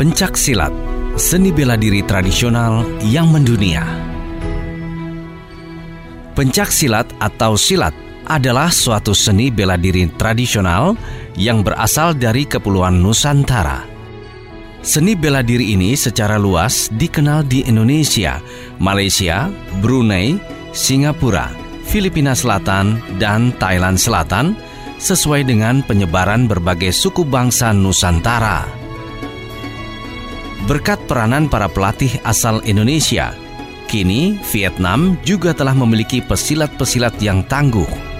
Pencak silat, seni bela diri tradisional yang mendunia. Pencak silat atau silat adalah suatu seni bela diri tradisional yang berasal dari Kepulauan Nusantara. Seni bela diri ini secara luas dikenal di Indonesia, Malaysia, Brunei, Singapura, Filipina Selatan, dan Thailand Selatan sesuai dengan penyebaran berbagai suku bangsa Nusantara. Berkat peranan para pelatih asal Indonesia, kini Vietnam juga telah memiliki pesilat-pesilat yang tangguh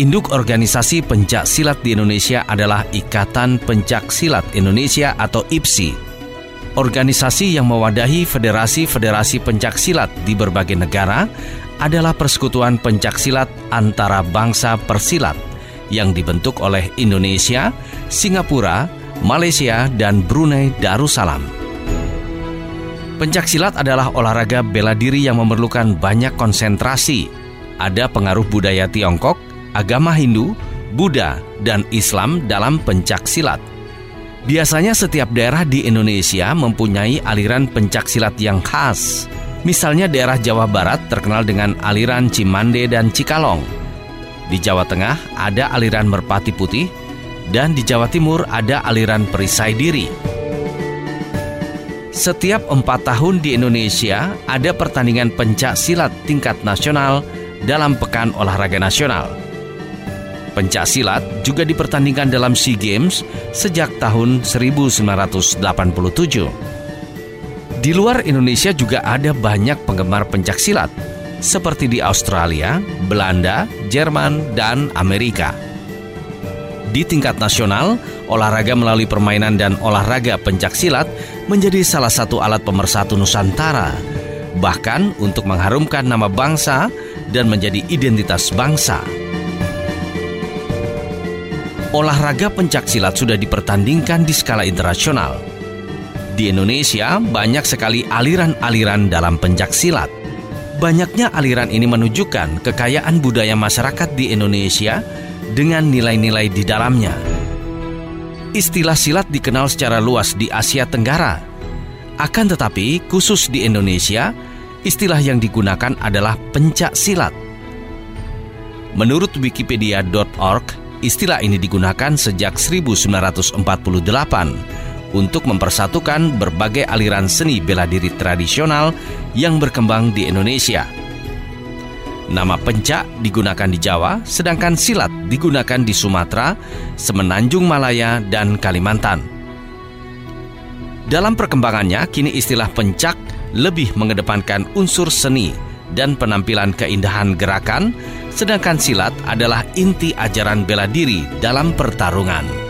Induk organisasi pencak silat di Indonesia adalah Ikatan Pencak Silat Indonesia atau IPSI. Organisasi yang mewadahi federasi-federasi pencak silat di berbagai negara adalah persekutuan pencak silat antara bangsa persilat yang dibentuk oleh Indonesia, Singapura, Malaysia, dan Brunei Darussalam. Pencak silat adalah olahraga bela diri yang memerlukan banyak konsentrasi. Ada pengaruh budaya Tiongkok, agama Hindu, Buddha, dan Islam dalam pencak silat. Biasanya setiap daerah di Indonesia mempunyai aliran pencak silat yang khas. Misalnya daerah Jawa Barat terkenal dengan aliran Cimande dan Cikalong. Di Jawa Tengah ada aliran Merpati Putih dan di Jawa Timur ada aliran Perisai Diri. Setiap empat tahun di Indonesia ada pertandingan pencak silat tingkat nasional dalam Pekan Olahraga Nasional. Pencak silat juga dipertandingkan dalam SEA Games sejak tahun 1987. Di luar Indonesia juga ada banyak penggemar pencak silat, seperti di Australia, Belanda, Jerman, dan Amerika. Di tingkat nasional, olahraga melalui permainan dan olahraga pencak silat menjadi salah satu alat pemersatu Nusantara, bahkan untuk mengharumkan nama bangsa dan menjadi identitas bangsa olahraga pencak silat sudah dipertandingkan di skala internasional. Di Indonesia, banyak sekali aliran-aliran dalam pencak silat. Banyaknya aliran ini menunjukkan kekayaan budaya masyarakat di Indonesia dengan nilai-nilai di dalamnya. Istilah silat dikenal secara luas di Asia Tenggara. Akan tetapi, khusus di Indonesia, istilah yang digunakan adalah pencak silat. Menurut wikipedia.org, Istilah ini digunakan sejak 1948 untuk mempersatukan berbagai aliran seni bela diri tradisional yang berkembang di Indonesia. Nama pencak digunakan di Jawa, sedangkan silat digunakan di Sumatera, Semenanjung Malaya, dan Kalimantan. Dalam perkembangannya, kini istilah pencak lebih mengedepankan unsur seni dan penampilan keindahan gerakan, sedangkan silat adalah inti ajaran bela diri dalam pertarungan.